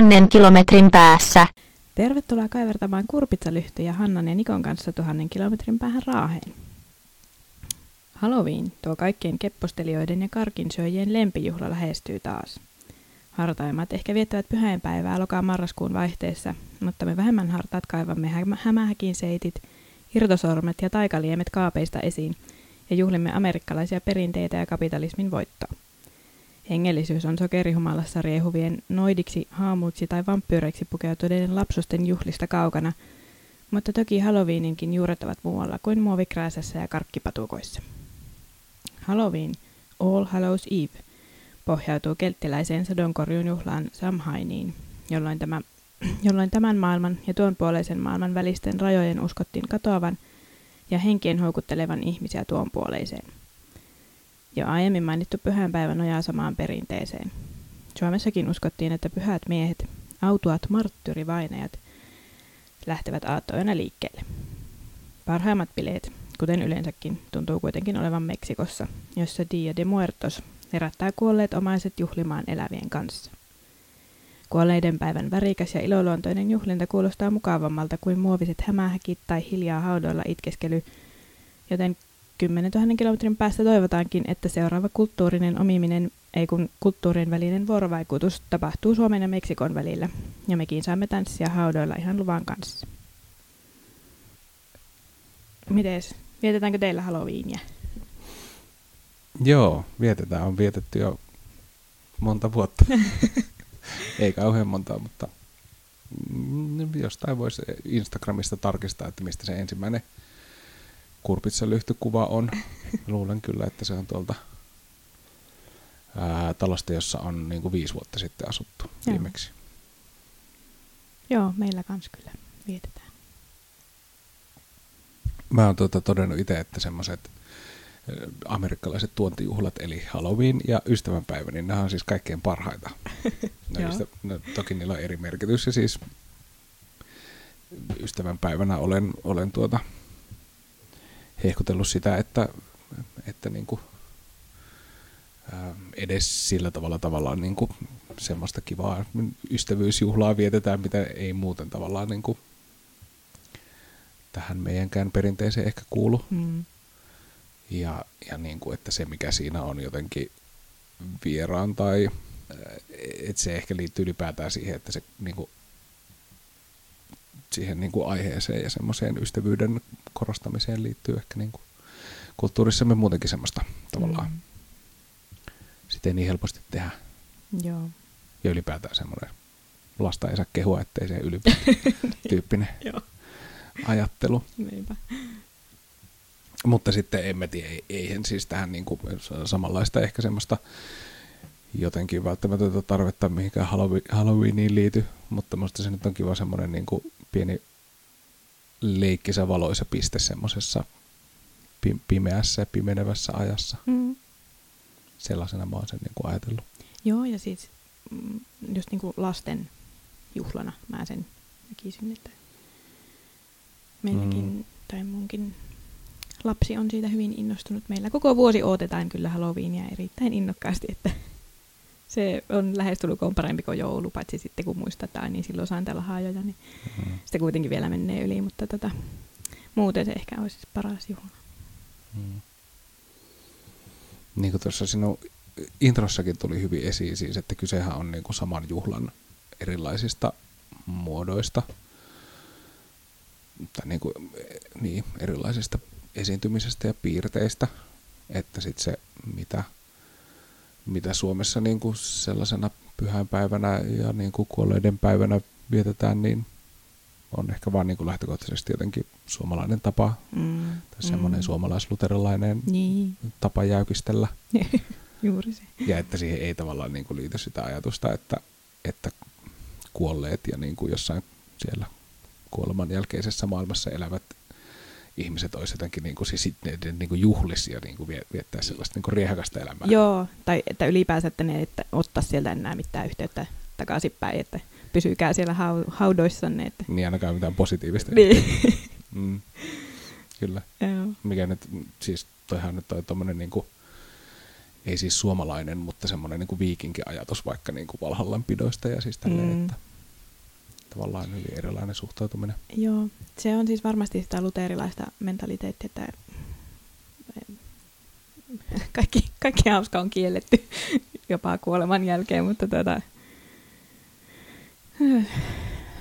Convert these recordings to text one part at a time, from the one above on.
tuhannen kilometrin päässä. Tervetuloa kaivertamaan kurpitsalyhtyjä Hannan ja Nikon kanssa tuhannen kilometrin päähän Raaheen. Halloween, tuo kaikkien keppostelijoiden ja karkinsyöjien lempijuhla lähestyy taas. Hartaimmat ehkä viettävät pyhäinpäivää lokaan marraskuun vaihteessa, mutta me vähemmän hartaat kaivamme hä- hämähäkin seitit, irtosormet ja taikaliemet kaapeista esiin ja juhlimme amerikkalaisia perinteitä ja kapitalismin voittoa. Hengellisyys on sokerihumalassa riehuvien noidiksi, haamuiksi tai vampyyreiksi pukeutuneiden lapsusten juhlista kaukana, mutta toki Halloweeninkin juuret ovat muualla kuin muovikrääsässä ja karkkipatukoissa. Halloween, All Hallows Eve, pohjautuu kelttiläiseen sadonkorjun juhlaan Samhainiin, jolloin, tämä, jolloin tämän maailman ja tuon puoleisen maailman välisten rajojen uskottiin katoavan ja henkien houkuttelevan ihmisiä tuon puoleiseen. Jo aiemmin mainittu pyhänpäivä nojaa samaan perinteeseen. Suomessakin uskottiin, että pyhät miehet, autuat marttyrivainajat, lähtevät aattoina liikkeelle. Parhaimmat bileet, kuten yleensäkin, tuntuu kuitenkin olevan Meksikossa, jossa Dia de Muertos herättää kuolleet omaiset juhlimaan elävien kanssa. Kuolleiden päivän värikäs ja iloluontoinen juhlinta kuulostaa mukavammalta kuin muoviset hämähäkit tai hiljaa haudoilla itkeskely, joten 10 000 kilometrin päästä toivotaankin, että seuraava kulttuurinen omiminen, ei kun kulttuurien välinen vuorovaikutus, tapahtuu Suomen ja Meksikon välillä, ja mekin saamme tanssia haudoilla ihan luvan kanssa. Mites, vietetäänkö teillä Halloweenia? Joo, vietetään. On vietetty jo monta vuotta. Ei kauhean monta, mutta mm, jostain voisi Instagramista tarkistaa, että mistä se ensimmäinen kurpitsalyhtykuva on. Luulen kyllä, että se on tuolta ää, talosta, jossa on niin kuin viisi vuotta sitten asuttu Joo. viimeksi. Joo, meillä kans kyllä vietetään. Mä oon tuota todennut itse, että semmoiset amerikkalaiset tuontijuhlat, eli Halloween ja ystävänpäivä, niin nämä on siis kaikkein parhaita. Ystä, no, toki niillä on eri merkitys ja siis ystävänpäivänä olen, olen tuota hehkutellut sitä, että, että niinku, ää, edes sillä tavalla tavallaan niinku semmoista kivaa ystävyysjuhlaa vietetään, mitä ei muuten tavallaan niinku tähän meidänkään perinteeseen ehkä kuulu. Mm. Ja, ja niin kuin, että se mikä siinä on jotenkin vieraan tai että se ehkä liittyy ylipäätään siihen, että se niin kuin, siihen niin kuin aiheeseen ja semmoiseen ystävyyden korostamiseen liittyy ehkä niin kuin kulttuurissamme muutenkin semmoista tavallaan. Mm. Sitä ei niin helposti tehdä. Joo. Ja ylipäätään semmoinen lasta ei saa kehua, ettei se yli tyyppinen Joo. ajattelu. Niinpä. Mutta sitten en mä tiedä, ei- eihän siis tähän niin kuin samanlaista ehkä semmoista jotenkin välttämätöntä tarvetta mihinkään Hallowe- Halloweeniin liity, mutta musta se nyt on kiva semmoinen niin kuin pieni leikkisä valoisa piste semmoisessa pi- pimeässä ja pimenevässä ajassa. Mm. Sellaisena mä oon sen niin kuin ajatellut. Joo, ja siis just niinku lasten juhlana mä sen näkisin, että meilläkin, Mm. tai munkin lapsi on siitä hyvin innostunut. Meillä koko vuosi odotetaan kyllä Halloweenia erittäin innokkaasti, että se on lähestulkoon parempi kuin joulu, paitsi sitten kun ai niin silloin sain tällä haajoja, niin Mm. sitten kuitenkin vielä menee yli, mutta tota, muuten se ehkä olisi paras juhla. Mm. Niin kuin tuossa sinun introssakin tuli hyvin esiin siis, että kysehän on niin kuin saman juhlan erilaisista muodoista. Tai niin kuin, niin, erilaisista esiintymisestä ja piirteistä. Että sitten se, mitä, mitä Suomessa niin kuin sellaisena pyhänpäivänä ja niin kuin kuolleiden päivänä vietetään, niin on ehkä vaan niin kuin lähtökohtaisesti jotenkin suomalainen tapa Mm. tai semmoinen suomalaisluterilainen Niin, tapa jäykistellä. juuri se. Ja että siihen ei tavallaan niin kuin liity sitä ajatusta, että, että kuolleet ja niin kuin jossain siellä kuoleman jälkeisessä maailmassa elävät ihmiset olisi jotenkin niin kuin, siis niin kuin juhlisia niin kuin vie- viettää sellaista niin kuin riehakasta elämää. Joo, tai että ylipäänsä, että ne että ottaa sieltä enää mitään yhteyttä takaisinpäin, että pysykää siellä hau- haudoissanne. Että. Niin ainakaan mitään positiivista. Niin. Mm. Kyllä. Joo. Mikä nyt, siis toihan nyt toi tommonen niinku, ei siis suomalainen, mutta semmoinen niinku viikinkiajatus vaikka niinku Valhallan pidoista ja siis tälleen, Mm. että tavallaan hyvin erilainen suhtautuminen. Joo, se on siis varmasti sitä luterilaista mentaliteettia, että kaikki, kaikki hauska on kielletty jopa kuoleman jälkeen, mutta tota,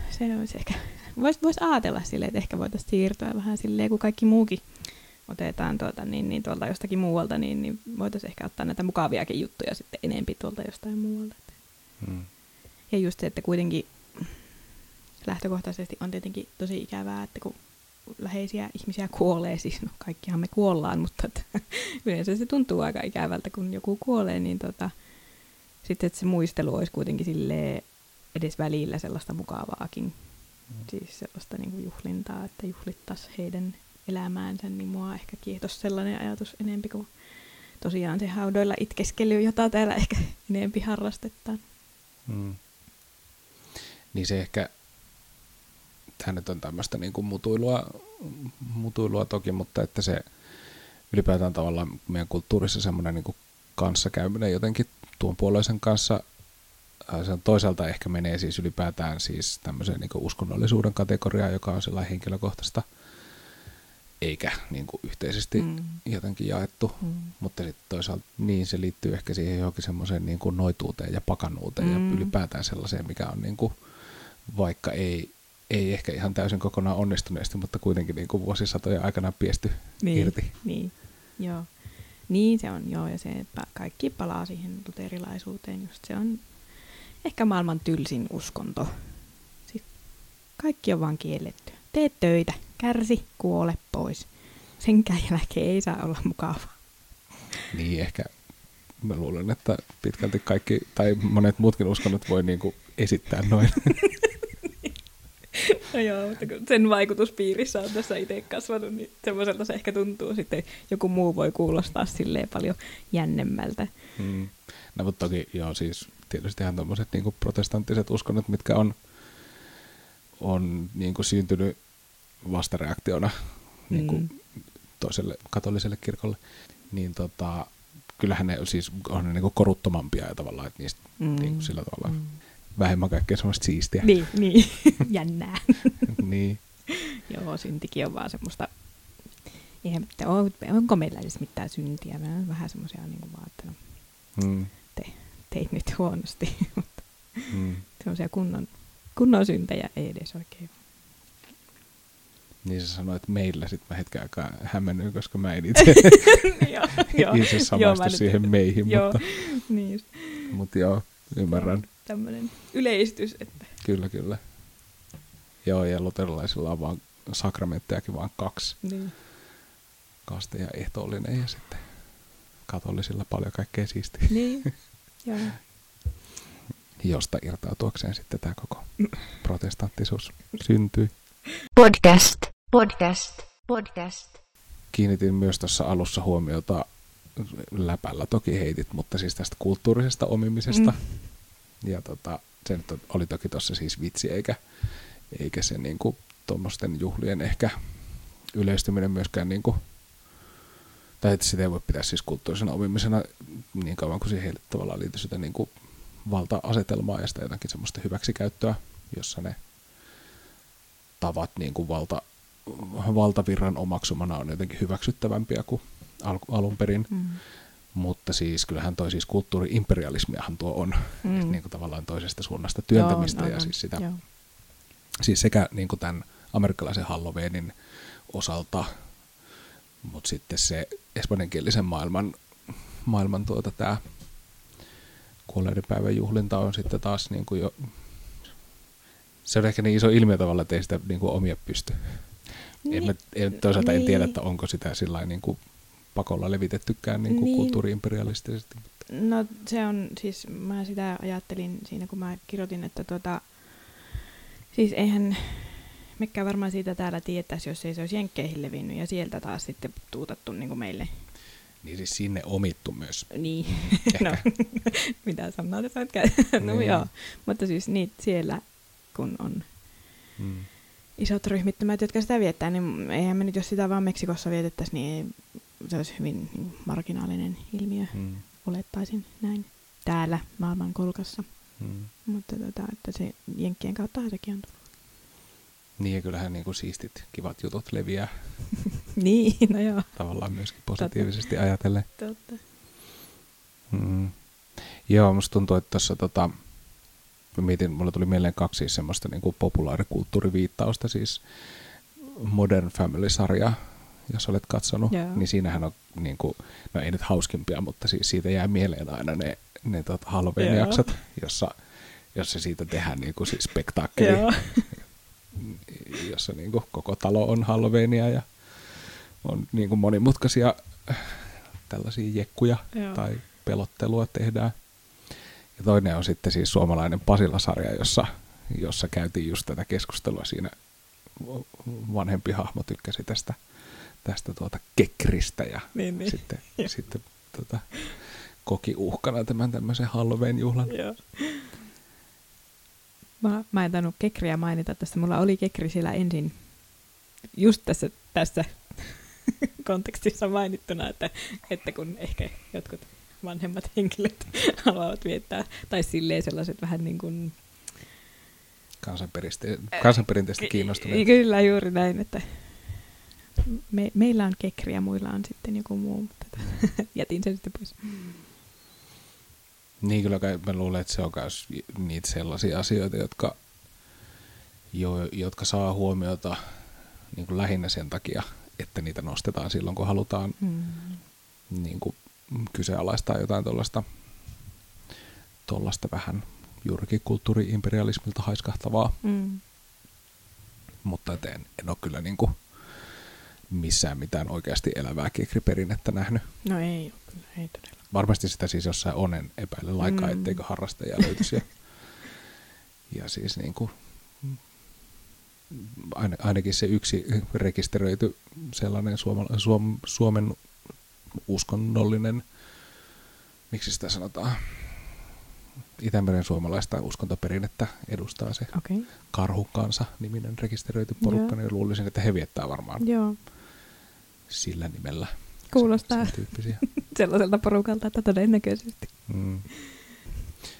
se olisi ehkä, voisi vois ajatella silleen, että ehkä voitaisiin siirtyä vähän silleen, kun kaikki muukin otetaan tuota, niin, niin tuolta jostakin muualta, niin, niin voitaisiin ehkä ottaa näitä mukaviakin juttuja sitten enempi tuolta jostain muualta. Hmm. Ja just se, että kuitenkin lähtökohtaisesti on tietenkin tosi ikävää, että kun läheisiä ihmisiä kuolee, siis no kaikkihan me kuollaan, mutta että, yleensä se tuntuu aika ikävältä, kun joku kuolee, niin tota, sitten että se muistelu olisi kuitenkin sille edes välillä sellaista mukavaakin, mm. siis sellaista niin kuin juhlintaa, että juhlittaisi heidän elämäänsä, niin mua ehkä kiitos sellainen ajatus enempi kuin tosiaan se haudoilla itkeskely, jota täällä ehkä enempi harrastetaan. Mm. Niin se ehkä tämä nyt on tämmöistä niin kuin mutuilua, mutuilua toki, mutta että se ylipäätään tavallaan meidän kulttuurissa semmoinen niin kanssakäyminen jotenkin tuon puolueisen kanssa, se on toisaalta ehkä menee siis ylipäätään siis tämmöiseen niin uskonnollisuuden kategoriaan, joka on sellainen henkilökohtaista, eikä niin kuin yhteisesti mm. jotenkin jaettu, mm. mutta sitten toisaalta niin se liittyy ehkä siihen johonkin semmoiseen niin kuin noituuteen ja pakanuuteen mm. ja ylipäätään sellaiseen, mikä on niin kuin, vaikka ei ei ehkä ihan täysin kokonaan onnistuneesti, mutta kuitenkin niin kuin vuosisatojen aikana piesty niin, irti. Niin, joo. Niin se on, joo, ja se kaikki palaa siihen luterilaisuuteen, just se on ehkä maailman tylsin uskonto. Siis kaikki on vaan kielletty. Tee töitä, kärsi, kuole pois. Senkään jälkeen ei saa olla mukavaa. Niin, ehkä mä luulen, että pitkälti kaikki, tai monet muutkin uskonnot voi niinku esittää noin. No joo, mutta kun sen vaikutuspiirissä on tässä itse kasvanut, niin semmoiselta se ehkä tuntuu sitten. Joku muu voi kuulostaa silleen paljon jännemmältä. Hmm. No mutta toki joo, siis tietysti ihan tuommoiset niin protestanttiset uskonnot, mitkä on, on niin kuin syntynyt vastareaktiona niin kuin mm. toiselle katoliselle kirkolle, niin tota, kyllähän ne siis on ne niin kuin koruttomampia ja tavallaan, että niistä mm. niin kuin sillä tavalla mm vähemmän kaikkea semmoista siistiä. Niin, niin. jännää. niin. Joo, syntikin on vaan semmoista, eihän, on, onko meillä edes mitään syntiä? Mä on vähän semmoisia niin kuin vaan, että no, mm. te, teit nyt huonosti, mutta mm. semmoisia kunnon, kunnon syntejä ei edes oikein niin sä sanoit meillä, sitten mä hetken aikaa hämmennyin, koska mä en itse, itse samaistu siihen meihin, joo, mutta, niin mutta joo, ymmärrän tämmöinen yleistys. Että. Kyllä, kyllä. Joo, ja luterilaisilla on vaan sakramenttejakin vaan kaksi. Niin. Kaste ja ehtoollinen ja sitten katolisilla paljon kaikkea siistiä. Niin, joo. Josta irtautuakseen sitten tämä koko protestanttisuus syntyi. Podcast, podcast, podcast. Kiinnitin myös tuossa alussa huomiota läpällä toki heitit, mutta siis tästä kulttuurisesta omimisesta. Mm ja tota, se nyt oli toki tuossa siis vitsi, eikä, eikä se niinku tuommoisten juhlien ehkä yleistyminen myöskään niinku, tai että sitä ei voi pitää siis kulttuurisena omimisena niin kauan kuin siihen tavallaan liittyy sitä niinku valta-asetelmaa ja sitä jotakin semmoista hyväksikäyttöä, jossa ne tavat niin kuin valta, valtavirran omaksumana on jotenkin hyväksyttävämpiä kuin al- alun perin. Mm. Mutta siis kyllähän toi siis kulttuuri-imperialismiahan tuo on mm. niin kuin tavallaan toisesta suunnasta työntämistä Joo, ja siis sitä, siis sekä niin kuin tämän amerikkalaisen Halloweenin osalta, mutta sitten se espanjankielisen maailman, maailman tuota tämä kuolleiden päivän juhlinta on sitten taas niin kuin jo, se on ehkä niin iso ilmiö tavalla, että ei sitä niin kuin omia pysty. Niin, en mä, en, toisaalta niin. en tiedä, niin. että onko sitä sillä niin kuin pakolla levitettykään niin kuin niin. kulttuuriimperialistisesti. No se on, siis mä sitä ajattelin siinä, kun mä kirjoitin, että tota, siis eihän mekään varmaan siitä täällä tietäisi, jos ei se olisi Jenkkeihin levinnyt ja sieltä taas sitten tuutattu niin kuin meille. Niin siis sinne omittu myös. Niin, no mitä sanoo tässä No niin. joo, mutta siis niitä siellä kun on hmm. isot ryhmittymät, jotka sitä viettää, niin eihän me nyt, jos sitä vaan Meksikossa vietettäisiin, niin ei se olisi hyvin niin marginaalinen ilmiö, mm. olettaisin näin, täällä maailman kolkassa. Mm. Mutta tota, että se Jenkkien kautta sekin on tullut. Niin ja kyllähän niin kuin siistit, kivat jutut leviää niin, no joo. tavallaan myöskin positiivisesti ajatellen. Totta. Mm. Joo, musta tuntuu, että tuossa tota, mä mietin, mulla tuli mieleen kaksi semmoista niin kuin populaarikulttuuriviittausta, siis Modern Family-sarja, jos olet katsonut, Joo. niin siinähän on, niin kuin, no ei nyt hauskimpia, mutta siis siitä jää mieleen aina ne, ne tota Halloween-jaksot, jossa, jossa siitä tehdään niin kuin siis spektaakkeli, Joo. jossa niin kuin koko talo on Halloweenia ja on niin kuin monimutkaisia äh, tällaisia jekkuja Joo. tai pelottelua tehdään. Ja toinen on sitten siis suomalainen Pasila-sarja, jossa, jossa käytiin just tätä keskustelua siinä. Vanhempi hahmo tykkäsi tästä, tästä tuota kekristä ja Niin, niin. sitten, sitten tota, koki uhkana tämän tämmöisen Halloween-juhlan. Joo. Mä, mä en tainnut kekriä mainita tästä. Mulla oli kekri siellä ensin just tässä, tässä kontekstissa mainittuna, että, että kun ehkä jotkut vanhemmat henkilöt haluavat viettää, tai silleen sellaiset vähän niin kuin... Kansanperinteistä kiinnostuneet. Kyllä, juuri näin, että me, meillä on kekri ja muilla on sitten joku muu, mutta jätin sen sitten pois. Niin kyllä kai mä luulen, että se on myös niitä sellaisia asioita, jotka, jo, jotka saa huomiota niin kuin lähinnä sen takia, että niitä nostetaan silloin, kun halutaan Hmm. niin kuin kyseenalaistaa jotain tuollaista tollasta vähän juurikin kulttuuri-imperialismilta haiskahtavaa, Mm. mutta en, en ole kyllä niin kuin missään mitään oikeasti elävää kekriperinnettä nähnyt. No ei ole kyllä, ei todella. Varmasti sitä siis jossain onen epäile laikaa, Mm. etteikö harrastajia löytyisi. Ja, ja siis niin kuin, ain, ainakin se yksi rekisteröity sellainen suoma, suom, Suomen uskonnollinen, miksi sitä sanotaan, Itämeren suomalaista uskontoperinnettä edustaa se okay. Karhukansa niminen rekisteröity porukka, Joo. niin luulisin, että he viettää varmaan joo. Sillä nimellä Kuulostaa tyyppisiä. sellaiselta porukalta, että todennäköisesti. Mm.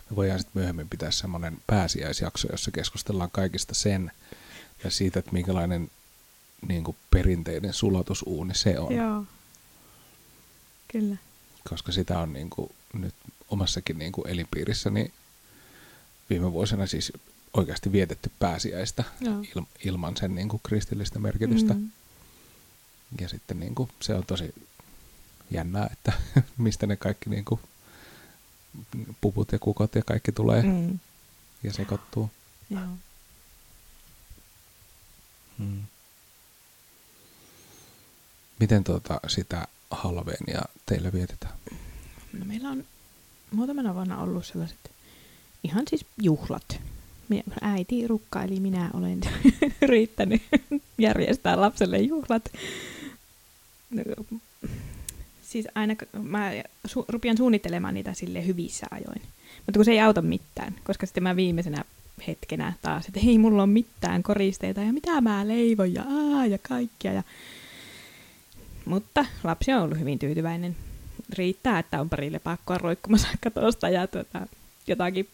Me voidaan sitten myöhemmin pitää semmoinen pääsiäisjakso, jossa keskustellaan kaikista sen ja siitä, että minkälainen niin kuin perinteinen sulatusuuni se on. Joo. Kyllä. Koska sitä on niin kuin, nyt omassakin niin kuin elinpiirissäni viime vuosina siis oikeasti vietetty pääsiäistä Joo. il, ilman sen niin kuin kristillistä merkitystä. Mm. Ja sitten niin kuin, se on tosi jännää, että mistä ne kaikki niin kuin, puput ja kukot ja kaikki tulee mm. Ja sekoittuu. Joo. Mm. Miten tuota, sitä Halloweenia teillä vietetään? No, meillä on muutamana vuonna ollut sellaiset ihan siis juhlat. Minä, äiti rukka, eli minä olen yrittänyt järjestää lapselle juhlat. Siis aina mä su- rupean suunnittelemaan niitä sille hyvissä ajoin. Mutta kun se ei auta mitään, koska sitten mä viimeisenä hetkenä taas, että hei, mulla on mitään koristeita ja mitä mä leivon ja aa ja kaikkia. Ja... Mutta lapsi on ollut hyvin tyytyväinen. Riittää, että on pari lepakkoa roikkumassa katosta ja tuota, jotakin,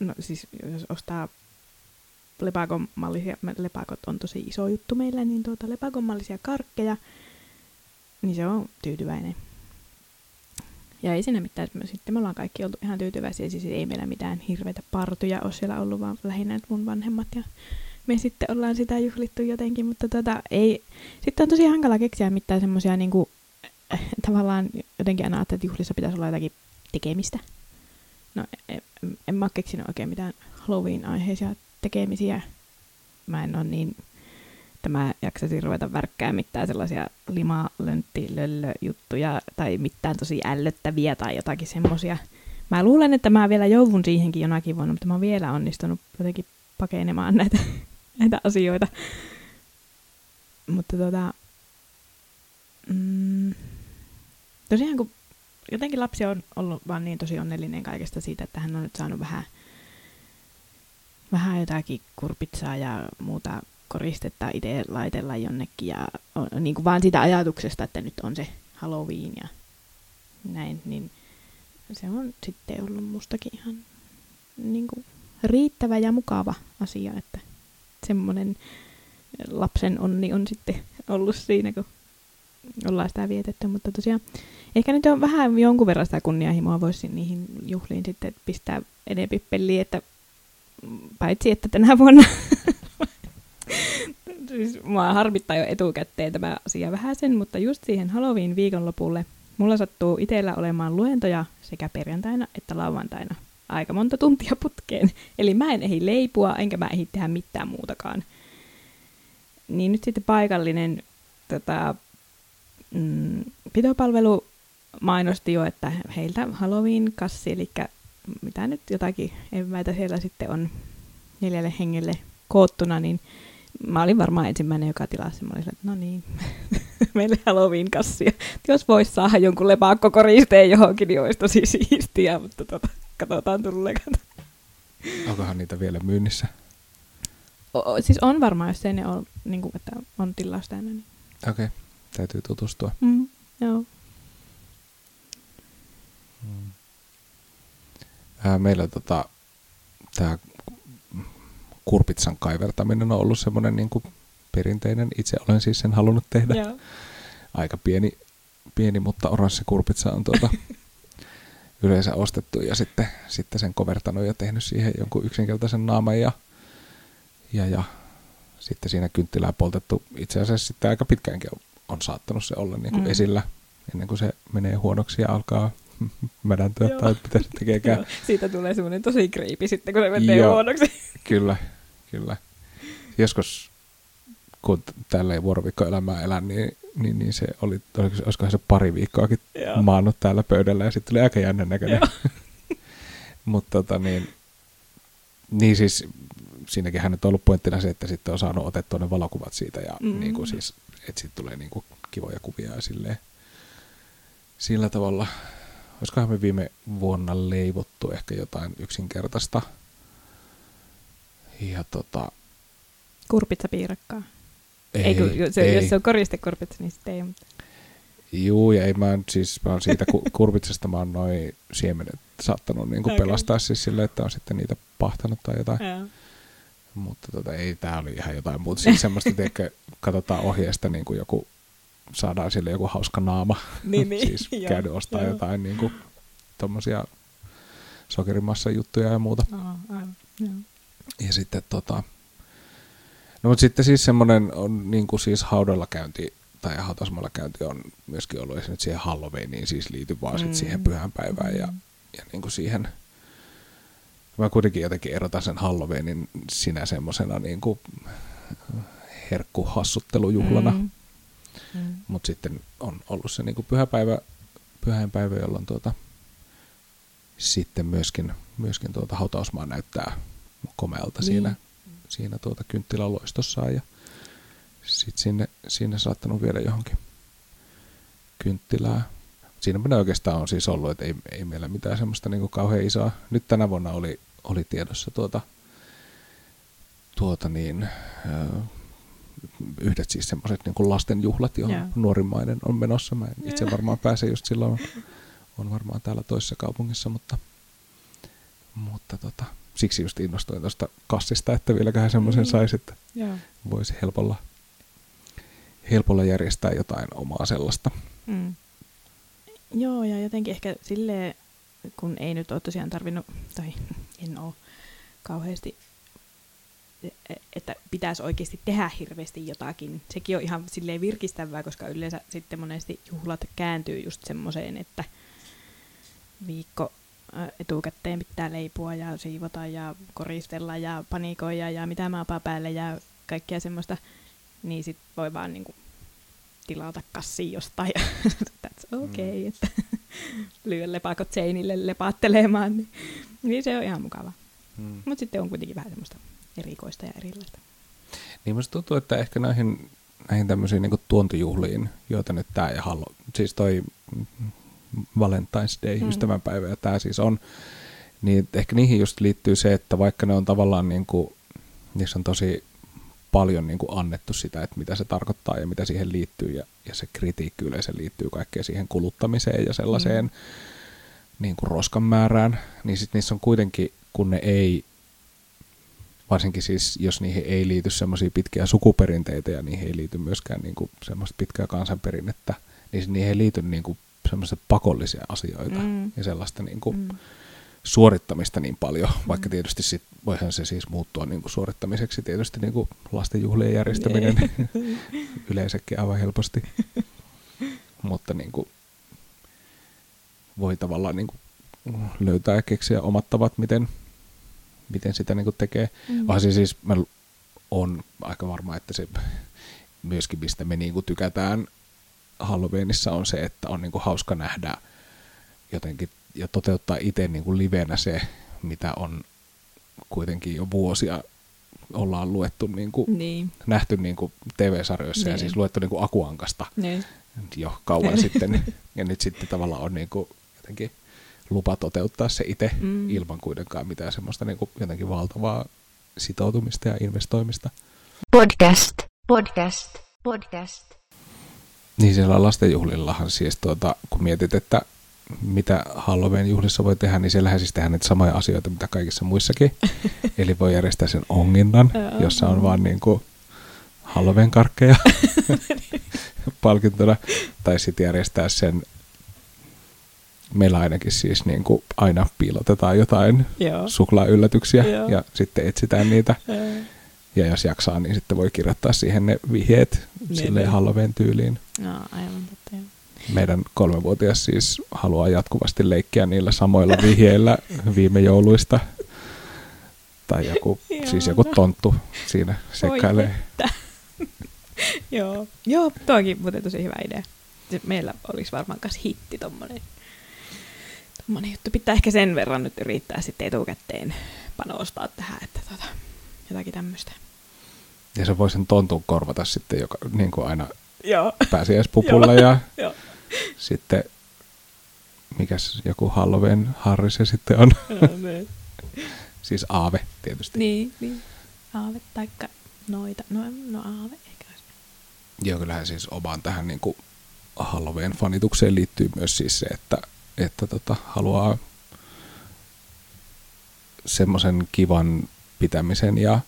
no siis jos ostaa lepakon mallisia, lepakot on tosi iso juttu meillä, niin tuota lepakon mallisia karkkeja, niin se on tyytyväinen. Ja ei siinä mitään, sitten me ollaan kaikki oltu ihan tyytyväisiä, siis ei meillä mitään hirveitä partuja ole siellä ollut, vaan lähinnä mun vanhemmat ja me sitten ollaan sitä juhlittu jotenkin, mutta tota, ei, sitten on tosi hankala keksiä mitään semmoisia niinku, äh, tavallaan jotenkin aina että juhlissa pitäisi olla jotakin tekemistä. No en, en mä ole keksinyt oikein mitään Halloween-aiheisia tekemisiä. Mä en ole niin, että mä jaksasin ruveta värkkää mitään sellaisia lima, löntti, löllö juttuja tai mitään tosi ällöttäviä tai jotakin semmosia. Mä luulen, että mä vielä joudun siihenkin jonakin vuonna, mutta mä oon vielä onnistunut jotenkin pakenemaan näitä, näitä asioita. Mutta tota, mm, tosiaan kun jotenkin lapsi on ollut vaan niin tosi onnellinen kaikesta siitä, että hän on nyt saanut vähän, vähän jotakin kurpitsaa ja muuta koristetta itse laitella jonnekin ja on, niin kuin vaan siitä ajatuksesta, että nyt on se Halloween ja näin, niin se on sitten ollut mustakin ihan niin kuin riittävä ja mukava asia, että semmoinen lapsen onni on sitten ollut siinä, kun ollaan sitä vietetty. Mutta tosiaan ehkä nyt on vähän jonkun verran sitä kunnianhimoa voisi niihin juhliin sitten pistää enempi peliin, että paitsi että tänä vuonna siis mua harmittaa jo etukäteen tämä asia vähän sen, mutta just siihen Halloween viikonlopulle mulla sattuu itsellä olemaan luentoja sekä perjantaina että lauantaina aika monta tuntia putkeen. Eli mä en ehdi leipua, enkä mä ehdi tehdä mitään muutakaan. Niin nyt sitten paikallinen tota, mm, pitopalvelu mainosti jo, että heiltä Halloween-kassi, eli mitä nyt jotakin eväitä siellä sitten on neljälle hengelle koottuna, niin mä olin varmaan ensimmäinen, joka tilasi. Mä olin että no niin, meille Halloween-kassia. Jos vois saada jonkun lepakkokoristeen johonkin, niin olisi tosi siistiä, mutta tota, katsotaan tulee. Onkohan niitä vielä myynnissä? O- siis on varmaan, jos ei ne ole, niin kuin, että on tilaus täynnä. Niin. Okei, okay. täytyy tutustua. Mm, joo. Mm. Ää, meillä tota, tämä kurpitsan kaivertaminen on ollut semmoinen niin perinteinen. Itse olen siis sen halunnut tehdä. Joo. Aika pieni, pieni mutta oranssi kurpitsa on tuota yleensä ostettu ja sitten, sitten sen kovertanut ja tehnyt siihen jonkun yksinkertaisen naaman ja, ja, ja sitten siinä kynttilää poltettu. Itse asiassa sitten aika pitkäänkin on, on saattanut se olla niin kuin mm. esillä ennen kuin se menee huonoksi ja alkaa mädäntyä Joo. tai mitä se tekeekään. Siitä tulee semmoinen tosi kriipi sitten, kun se menee Joo. huonoksi. Kyllä, kyllä. Joskus, kun tällä vuoroviikkoelämää elän, niin, niin, niin se oli, olisikohan se pari viikkoakin Joo. maannut täällä pöydällä ja sitten tuli aika jännän näköinen. Mutta tota niin, niin siis siinäkin hän on ollut pointtina se, että sitten on saanut otettua ne valokuvat siitä ja mm. niin kuin siis, että sitten tulee niin kuin kivoja kuvia ja silleen, sillä tavalla. Olisikohan me viime vuonna leivottu ehkä jotain yksinkertaista ja tota... Kurpitsapiirakkaa. Ei, ei, kun, se, ei. Jos se on koristekurpitsa, niin sitten ei. Mutta... Juu, ja ei mä siis, mä oon siitä kurpitsasta mä oon noin siemenet saattanut niin okay. pelastaa siis silleen, että on sitten niitä pahtanut tai jotain. Ja. Mutta tota, ei, tää oli ihan jotain muuta. Siis semmoista, että katsotaan ohjeesta niin kuin joku, saadaan sille joku hauska naama. Niin, niin. siis käydä ostaa joo. jotain niin kuin, tommosia sokerimassa juttuja ja muuta. Oh, aivan, joo. Ja sitten tota, no mutta sitten siis semmoinen on niin kuin siis haudalla käynti tai hautausmaalla käynti on myöskin ollut esimerkiksi siihen Halloweeniin siis liity vaan mm. siihen pyhänpäivään ja, ja niin kuin siihen, mä kuitenkin jotenkin erotan sen Halloweenin sinä semmoisena niin kuin herkkuhassuttelujuhlana. Mm. Mm. Mutta sitten on ollut se niin kuin pyhäpäivä, pyhäinpäivä, jolloin tuota, sitten myöskin, myöskin tuota hautausmaa näyttää komealta niin. siinä, siinä tuota kynttiläloistossaan ja sitten sinne, sinne saattanut viedä johonkin kynttilää. Siinä ne oikeastaan on siis ollut, että ei, ei meillä mitään semmoista niin kauhean isoa. Nyt tänä vuonna oli, oli tiedossa tuota, tuota niin, yhdet siis semmoiset niin lastenjuhlat, johon yeah. nuorimmainen on menossa. Mä en itse varmaan pääse just silloin, on varmaan täällä toisessa kaupungissa, mutta, mutta tota, siksi just innostuin tuosta kassista, että vieläköhän semmoisen mm. saisi, että yeah. voisi helpolla, helpolla järjestää jotain omaa sellaista. Mm. Joo, ja jotenkin ehkä silleen, kun ei nyt ole tosiaan tarvinnut, tai en ole kauheasti, että pitäisi oikeasti tehdä hirveästi jotakin. Sekin on ihan silleen virkistävää, koska yleensä sitten monesti juhlat kääntyy just semmoiseen, että viikko etukäteen pitää leipua ja siivota ja koristella ja panikoida ja mitä maapaa päälle ja kaikkea semmoista, niin sit voi vaan niinku tilata kassi jostain ja that's okay, mm. että lyö lepakot seinille lepaattelemaan, niin, niin se on ihan mukava. Mm. Mutta sitten on kuitenkin vähän semmoista erikoista ja erilaista. Niin musta tuntuu, että ehkä näihin, näihin tämmöisiin niin tuontijuhliin, joita nyt tämä ja Hallo, siis toi Valentine's Day, mm. ystävänpäivä, ja tämä siis on, niin ehkä niihin just liittyy se, että vaikka ne on tavallaan niin kuin, niissä on tosi paljon niin kuin annettu sitä, että mitä se tarkoittaa ja mitä siihen liittyy, ja, ja se kritiikki yleensä liittyy kaikkeen siihen kuluttamiseen ja sellaiseen mm. niin kuin roskan määrään, niin sitten niissä on kuitenkin, kun ne ei varsinkin siis, jos niihin ei liity semmoisia pitkiä sukuperinteitä ja niihin ei liity myöskään niin kuin semmoista pitkää kansanperinnettä, niin niihin ei liity niin kuin semmoisia pakollisia asioita Mm. ja sellaista niin kuin Mm. suorittamista niin paljon, vaikka tietysti sit, voihan se siis muuttua niin kuin suorittamiseksi tietysti niin kuin lastenjuhlien järjestäminen yleensäkin aivan helposti. Mutta niin kuin voi tavallaan niin kuin löytää ja keksiä omat tavat, miten, miten sitä niin kuin tekee. Mm. Vaan siis, siis mä on aika varma, että se myöskin mistä me niin kuin tykätään Halloweenissa on se, että on niin kuin hauska nähdä jotenkin ja toteuttaa itse niin kuin livenä se, mitä on kuitenkin jo vuosia ollaan luettu, niin kuin, Niin. nähty niin kuin TV-sarjoissa ja Niin. siis luettu niin kuin Akuankasta Niin. jo kauan sitten. Ja nyt sitten tavallaan on niin kuin jotenkin lupa toteuttaa se itse Mm. ilman kuitenkaan mitään semmoista niin kuin jotenkin valtavaa sitoutumista ja investoimista. podcast, podcast, podcast. Niin siellä lastenjuhlillahan siis tuota, kun mietit, että mitä Halloween juhlissa voi tehdä, niin siellähän siis tehdään niitä samoja asioita, mitä kaikissa muissakin. Eli voi järjestää sen onginnan, jossa on vaan niin kuin Halloween karkkeja palkintona. Tai sitten järjestää sen, meillä ainakin siis niin kuin aina piilotetaan jotain Joo. suklaayllätyksiä Joo. ja sitten etsitään niitä. Ja jos jaksaa, niin sitten voi kirjoittaa siihen ne vihjeet Niin, silleen niin. Halloween tyyliin. No, aivan totta. Meidän kolmevuotias siis haluaa jatkuvasti leikkiä niillä samoilla vihjeillä viime jouluista. Tai joku, siis joku tonttu siinä että. Joo. Joo, toikin muuten tosi hyvä idea. Meillä olisi varmaan myös hitti tommonen, tommonen juttu. Pitää ehkä sen verran nyt yrittää sitten etukäteen panostaa tähän, että tota, jotakin tämmöistä. Ja se voi sen tontun korvata sitten joka, niin kuin aina Joo. pääsiäispupulla ja Joo. sitten mikäs joku Halloween Harry se sitten on. Joo, niin. Siis Aave tietysti. niin, niin. Aave taikka noita. No, no aave ehkä. Joo, kyllähän siis omaan tähän niin kuin Halloween-fanitukseen liittyy myös siis se, että, että tota, haluaa semmoisen kivan pitämisen ja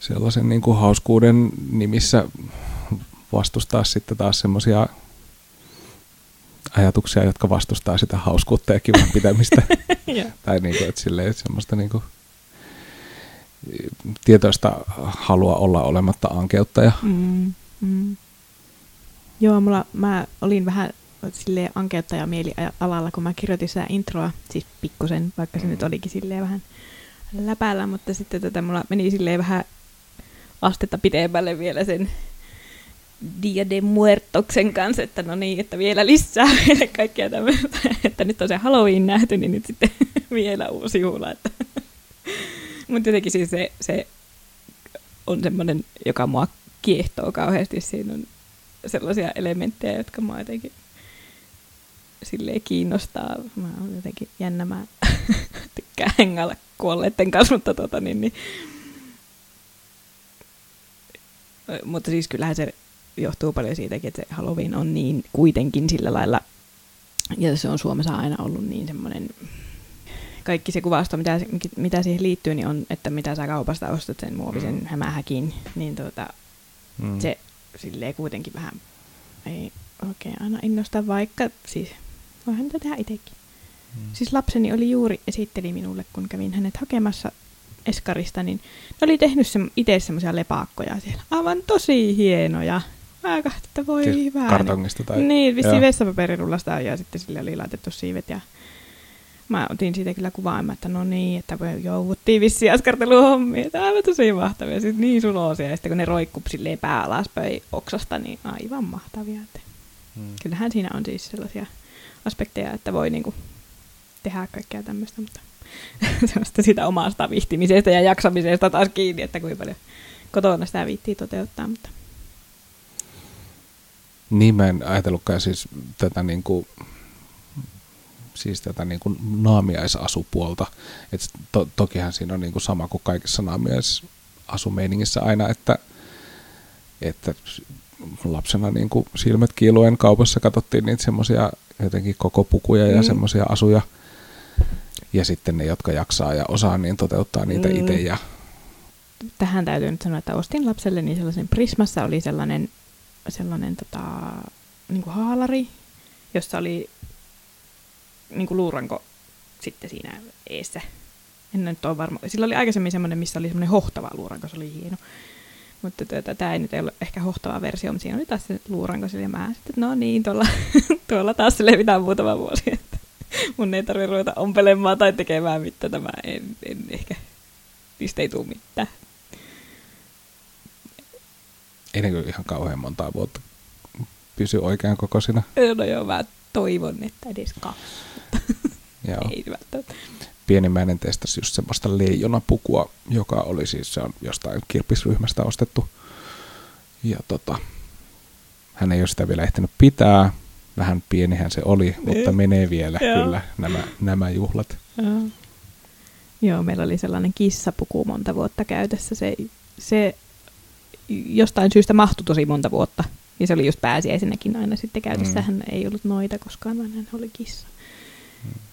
sellaisen niin kuin hauskuuden nimissä vastustaa sitten taas semmoisia ajatuksia, jotka vastustaa sitä hauskuutta ja kivan pitämistä. Tai niin kuin, että silleen, että semmoista niin kuin, tietoista halua olla olematta ankeutta ja Mm, mm. Joo, mulla, mä olin vähän silleen ankeuttaja mielialalla, kun mä kirjoitin sitä introa, siis pikkusen, vaikka se nyt olikin silleen vähän läpällä, mutta sitten tota, mulla meni silleen vähän astetta pitemmälle vielä sen Dia de Muertoksen kanssa, että no niin, että vielä lisää vielä kaikkea tämmöistä, että nyt on se Halloween nähty, niin nyt sitten vielä uusi juhla. Että. Mutta jotenkin siis se, se on semmoinen, joka mua kiehtoo kauheasti. Siinä on sellaisia elementtejä, jotka mua jotenkin silleen kiinnostaa. Mä oon jotenkin jännä, mä tykkään hengailla kuolleiden kanssa, mutta tota niin, niin. Mutta siis kyllähän se johtuu paljon siitäkin, että se Halloween on niin kuitenkin sillä lailla, ja se on Suomessa aina ollut niin semmoinen, kaikki se kuvasto, mitä, mitä siihen liittyy, niin on, että mitä sä kaupasta ostat sen muovisen hämähäkin, niin tota, mm. se silleen kuitenkin vähän ei oikein aina innosta, vaikka siis voihan tätä tehdä itsekin. Mm. Siis lapseni oli juuri esitteli minulle, kun kävin hänet hakemassa Eskarista, niin ne oli tehnyt se, itse semmoisia lepakkoja siellä. Aivan tosi hienoja. Mä katsoin, että voi Siis hyvä. kartongista tai... Niin, vissiin vessapaperirullasta ja sitten sille oli laitettu siivet ja mä otin siitä kyllä kuvaa, että no niin, että voi jouduttiin vissiin askarteluhommia, että aivan tosi mahtavia, siis niin suloisia, ja sitten kun ne roikkuu silleen pää alaspäin oksasta, niin aivan mahtavia. Että Mm. kyllähän siinä on siis sellaisia aspekteja, että voi niinku tehdä kaikkea tämmöistä, mutta semmoista sitä omasta vihtimisestä ja jaksamisesta taas kiinni, että kuinka paljon kotona sitä viittii toteuttaa, mutta Niin mä en ajatellutkaan siis tätä niin kuin, siis tätä niin kuin naamiaisasupuolta. Et to, tokihan siinä on niin kuin sama kuin kaikessa naamiaisasumeiningissä aina, että, että lapsena niin kuin silmät kiiluen kaupassa katsottiin niitä semmoisia jotenkin koko pukuja ja Mm. semmoisia asuja. Ja sitten ne, jotka jaksaa ja osaa, niin toteuttaa niitä Mm. itse ja tähän täytyy nyt sanoa, että ostin lapselleni sellaisen, Prismassa oli sellainen, sellainen tota, niin kuin haalari, jossa oli niin kuin luuranko sitten siinä eessä. En nyt ole varma. Sillä oli aikaisemmin semmoinen, missä oli semmoinen hohtava luuranko, se oli hieno. Mutta tuota, tämä ei nyt ole ehkä hohtava versio, mutta siinä oli taas se luuranko sillä ja mä sitten, no niin, tuolla, tuolla taas levitään muutama vuosi, että mun ei tarvitse ruveta ompelemaan tai tekemään mitään, tämä en, en ehkä, niistä ei tule mitään. Ei ne kyllä ihan kauhean montaa vuotta pysy oikean kokoisina. No joo, mä toivon, että edes kaksi. Joo. Ei välttämättä. Pienimmäinen testasi just semmoista leijonapukua, joka oli siis se on jostain kirppisryhmästä ostettu. Ja tota, hän ei ole sitä vielä ehtinyt pitää. Vähän pienihän se oli, mutta menee vielä Joo. kyllä nämä, nämä juhlat. Joo. Joo, meillä oli sellainen kissapuku monta vuotta käytössä. Se, se jostain syystä mahtui tosi monta vuotta. Ja se oli just pääsiäisenäkin aina sitten käytössä. Mm. Hän ei ollut noita koskaan, vaan hän oli kissa.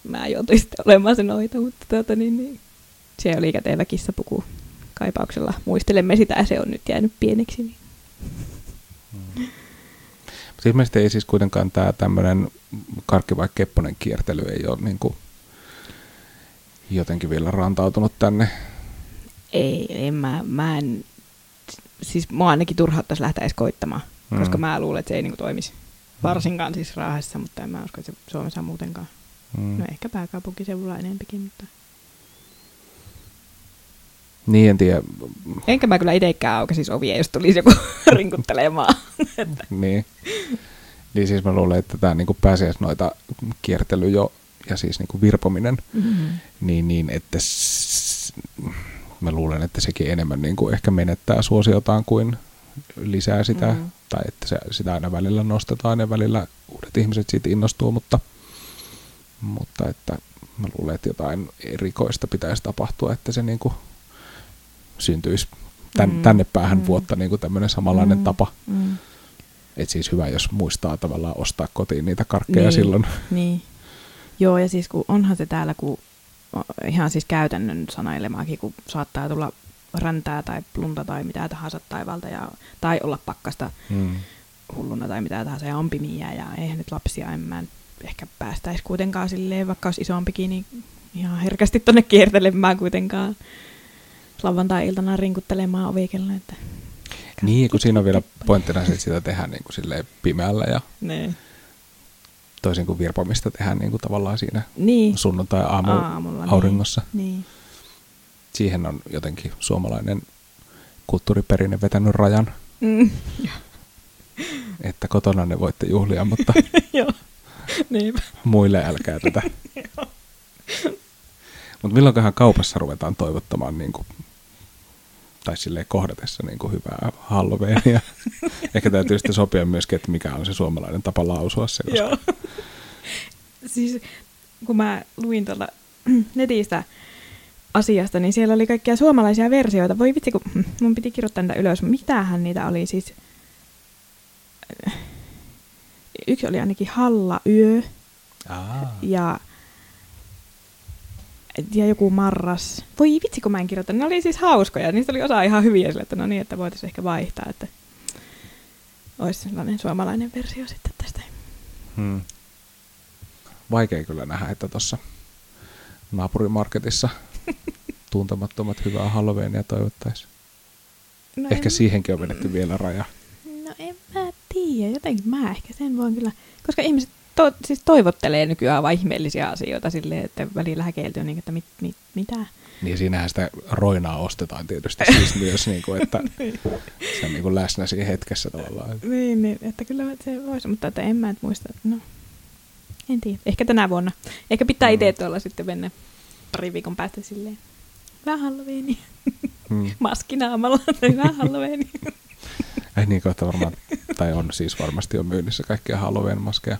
Mä joutuin sitten olemaan se noita, mutta tuota, niin, niin, se oli kätevä kissapuku kaipauksella. Muistelemme sitä ja se on nyt jäänyt pieneksi. Niin. Mutta ilmeisesti ei siis kuitenkaan tämä tämmöinen karkki vai kepponen kiertely ei ole niin kuin jotenkin vielä rantautunut tänne. Ei, en mä, mä en, siis mua ainakin turhauttaisi lähteä edes koittamaan, Mm. mm. koska mä luulen, että se ei niinku toimisi. Varsinkaan siis Raahessa, mutta en mä usko, että se Suomessa muutenkaan. Mm. No ehkä pääkaupunkiseudulla enempikin, mutta... Niin en tiedä, Enkä mä kyllä itsekään auka siis ovia, jos tulisi joku rinkuttelemaan. Niin. Niin siis mä luulen, että tämä niinku pääsiäisnoita kiertely jo ja siis niinku virpominen, mm-hmm. niin, niin että s- mä luulen, että sekin enemmän niinku ehkä menettää suosiotaan kuin lisää sitä, Mm. mm. tai että se, sitä aina välillä nostetaan ja välillä uudet ihmiset siitä innostuu, mutta, mutta että mä luulen, että jotain erikoista pitäisi tapahtua, että se niinku syntyisi tän, Mm. tänne päähän Mm. vuotta niinku tämmöinen samanlainen Mm. tapa. Mm. Et siis hyvä, jos muistaa tavallaan ostaa kotiin niitä karkkeja Niin. silloin. Niin. Joo, ja siis kun onhan se täällä, kun ihan siis käytännön sanailemaakin, kun saattaa tulla räntää tai lunta tai mitä tahansa taivalta, ja, tai olla pakkasta Mm. hulluna tai mitä tahansa, ja on pimiä, ja eihän nyt lapsia, en mä nyt ehkä päästäisi kuitenkaan silleen, vaikka olisi isompikin, niin ihan herkästi tonne kiertelemään kuitenkaan lauantai-iltana rinkuttelemaan ovikella, että Niin, kun siinä on vielä pointtina se, että sitä tehdään niin kuin silleen pimeällä ja ne. toisin kuin virpomista tehdään niin kuin tavallaan siinä Niin. sunnuntai-aamu Aamulla, auringossa. Niin. Siihen on jotenkin suomalainen kulttuuriperinne vetänyt rajan, niin. Mm. että kotona ne voitte juhlia, mutta. Niinpä. muille älkää tätä. Mutta milloinkohan kaupassa ruvetaan toivottamaan niin kuin, tai silleen kohdatessa niin kuin hyvää Halloweenia. Ehkä täytyy sitten sopia myöskin, että mikä on se suomalainen tapa lausua se, koska Joo. siis kun mä luin tuolla netistä asiasta, niin siellä oli kaikkia suomalaisia versioita. Voi vitsi, kun mun piti kirjoittaa niitä ylös. Mitähän niitä oli siis? Yksi oli ainakin Halla Yö Aa. ja, ja joku Marras. Voi vitsi, kun mä en kirjoittanut. Ne oli siis hauskoja. Niistä oli osa ihan hyviä sille, että no niin, että voitaisiin ehkä vaihtaa, että olisi sellainen suomalainen versio sitten tästä. Hmm. Vaikea kyllä nähdä, että tuossa naapurimarketissa tuntemattomat hyvää Halloweenia toivottaisiin. No Ehkä en- siihenkin on vedetty vielä raja. No en mä tiedä, jotenkin mä ehkä sen voin kyllä, koska ihmiset to, siis toivottelee nykyään vain ihmeellisiä asioita silleen, että välillä häkeltyy niin, että mit, mit, mitä. Niin siinähän sitä roinaa ostetaan tietysti siis myös, niin kuin, että se on niin kuin läsnä siinä hetkessä tavallaan. Niin, niin, että kyllä se voisi, mutta että en mä et muista, no en tiedä, ehkä tänä vuonna. Ehkä pitää Mm. itse tuolla sitten mennä pari viikon päästä silleen, hyvää Halloweenia, Hmm. maskinaamalla, hyvää Halloweenia. Ei niin kohta varmaan, tai on siis varmasti on myynnissä kaikkia Halloween-maskeja.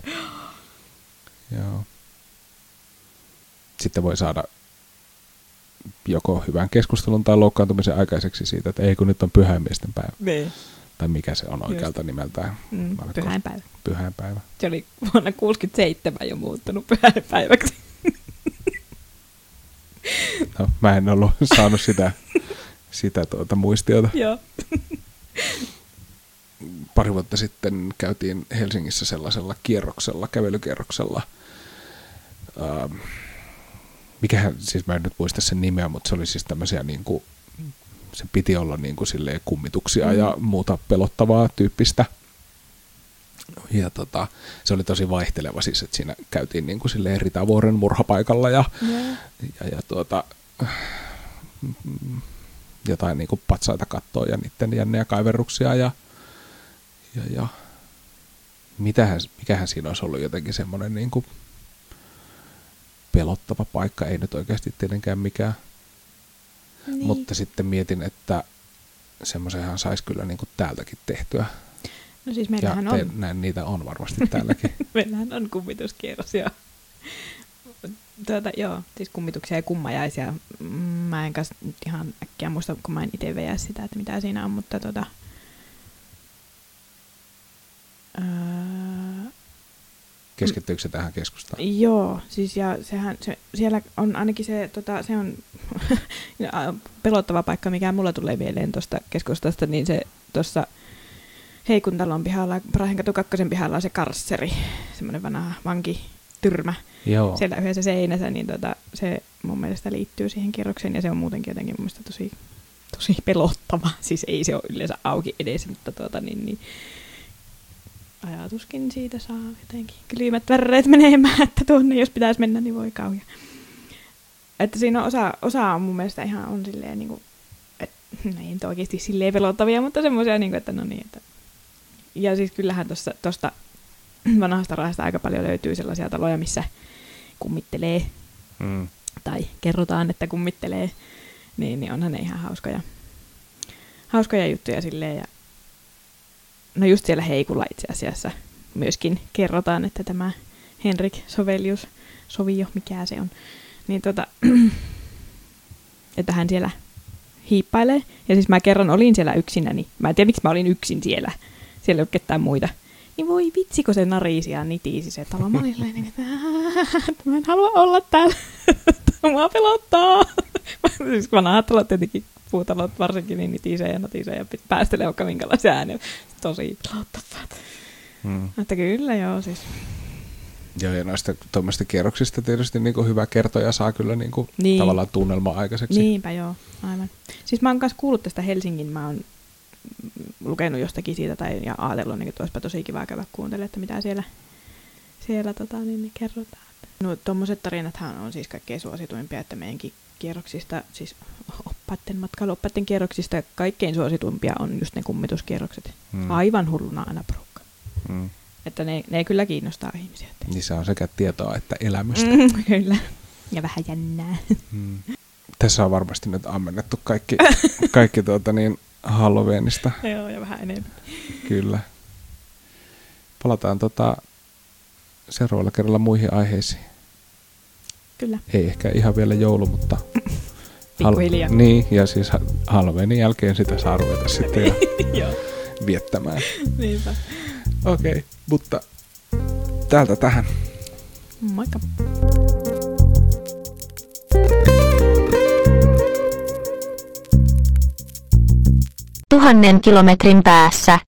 Joo. Sitten voi saada joko hyvän keskustelun tai loukkaantumisen aikaiseksi siitä, että ei kun nyt on pyhäinmiesten päivä. Niin. Tai mikä se on oikealta Just. nimeltään. Mm, pyhäinpäivä. Pyhäinpäivä. Se oli vuonna 67 jo muuttunut pyhäinpäiväksi. No, mä en ollut saanut sitä sitä tuota muistiota. Joo. Pari vuotta sitten käytiin Helsingissä sellaisella kierroksella, kävelykierroksella. Ähm, mikähän, siis mä en nyt muista sen nimeä, mutta se oli siis tämmöisiä niin kuin, se piti olla niin kuin silleen kummituksia mm. ja muuta pelottavaa tyyppistä. Ja tota, se oli tosi vaihteleva siis, että siinä käytiin niin kuin silleen Ritavuoren murhapaikalla ja, Yeah. ja, ja tuota, jotain niin kuin patsaita kattoa ja niiden jännejä kaiverruksia ja, ja, ja mitähän, mikähän siinä olisi ollut jotenkin semmoinen niin kuin pelottava paikka, ei nyt oikeasti tietenkään mikään, Niin. mutta sitten mietin, että semmoisenhan saisi kyllä niin kuin täältäkin tehtyä. No siis Ja meillähän te, on, näin niitä on varmasti täälläkin. meillähän on kummituskierros ja tuota, joo, siis kummituksia ja kummajaisia. Mm, Mä en kanssa ihan äkkiä muista, kun mä en itse veä sitä, että mitä siinä on, mutta tota, öö, Keskittyykö se tähän keskustaan? Joo, siis ja sehän, se, siellä on ainakin se, tota, se on pelottava paikka, mikä mulla tulee mieleen tuosta keskustasta, niin se tuossa Heikuntalon pihalla, Prahenkatu kakkosen pihalla on se karsseri, semmoinen vanha vankityrmä Joo. siellä yhdessä seinässä, niin tota, se mun mielestä liittyy siihen kierrokseen ja se on muutenkin jotenkin mun mielestä tosi, tosi pelottava. Siis ei se ole yleensä auki edes, mutta tuota, niin, niin, ajatuskin siitä saa jotenkin kylmät väreet menemään, että tuonne jos pitäisi mennä, niin voi kauhia. Että siinä on osa, osa on mun mielestä ihan on silleen niin kuin, että no ei nyt oikeasti silleen pelottavia, mutta semmoisia niin kuin, että no niin, että ja siis kyllähän tuosta tosta vanhasta rahasta aika paljon löytyy sellaisia taloja, missä kummittelee Mm. tai kerrotaan, että kummittelee, niin, niin onhan ne ihan hauskoja, hauskoja juttuja silleen. Ja no just siellä Heikulla itse asiassa myöskin kerrotaan, että tämä Henrik Sovelius, Sovio, mikä se on, niin tota, että hän siellä hiippailee. Ja siis mä kerran olin siellä yksinäni. Mä en tiedä, miksi mä olin yksin siellä. Siellä ei ole ketään muita. Niin voi vitsi, kun se narisi ja nitisi se talo. Mä olin niin, että mä en halua olla täällä. Mua pelottaa. siis vanhat talot tietenkin, puutalot varsinkin, niin nitisee ja natisee ja päästelee vaikka minkälaisia ääniä. Tosi pelottavat. Mm. Että kyllä joo, siis. Joo, ja noista tuommoista kierroksista tietysti niin kuin hyvä kertoja saa kyllä niin kuin Niin. tavallaan tunnelma aikaiseksi. Niinpä joo, aivan. Siis mä oon myös kuullut tästä Helsingin, mä oon lukenut jostakin siitä tai ja ajatellut, niin että olisipa tosi kiva käydä kuuntelemaan, että mitä siellä, siellä tota, niin, niin kerrotaan. No tuommoiset tarinathan on siis kaikkein suosituimpia, että meidänkin kierroksista, siis oppaiden matkailuoppaiden kierroksista kaikkein suosituimpia on just ne kummituskierrokset. Mm. Aivan hulluna aina porukka. Mm. Että ne, ne kyllä kiinnostaa ihmisiä. Että. Niissä on sekä tietoa että elämystä. Mm, kyllä. Ja vähän jännää. Mm. Tässä on varmasti nyt ammennettu kaikki, kaikki tuota niin, Halloweenista, Joo, ja vähän enemmän. kyllä. Palataan tota seuraavalla kerralla muihin aiheisiin. Kyllä. Ei ehkä ihan vielä joulu, mutta... Pikkuhiljaa. niin, ja siis ha- Halloweenin jälkeen sitä saa ruveta sitten Joo, viettämään. niinpä. Okei, okay, mutta täältä tähän. Moikka. Tuhannen kilometrin päässä.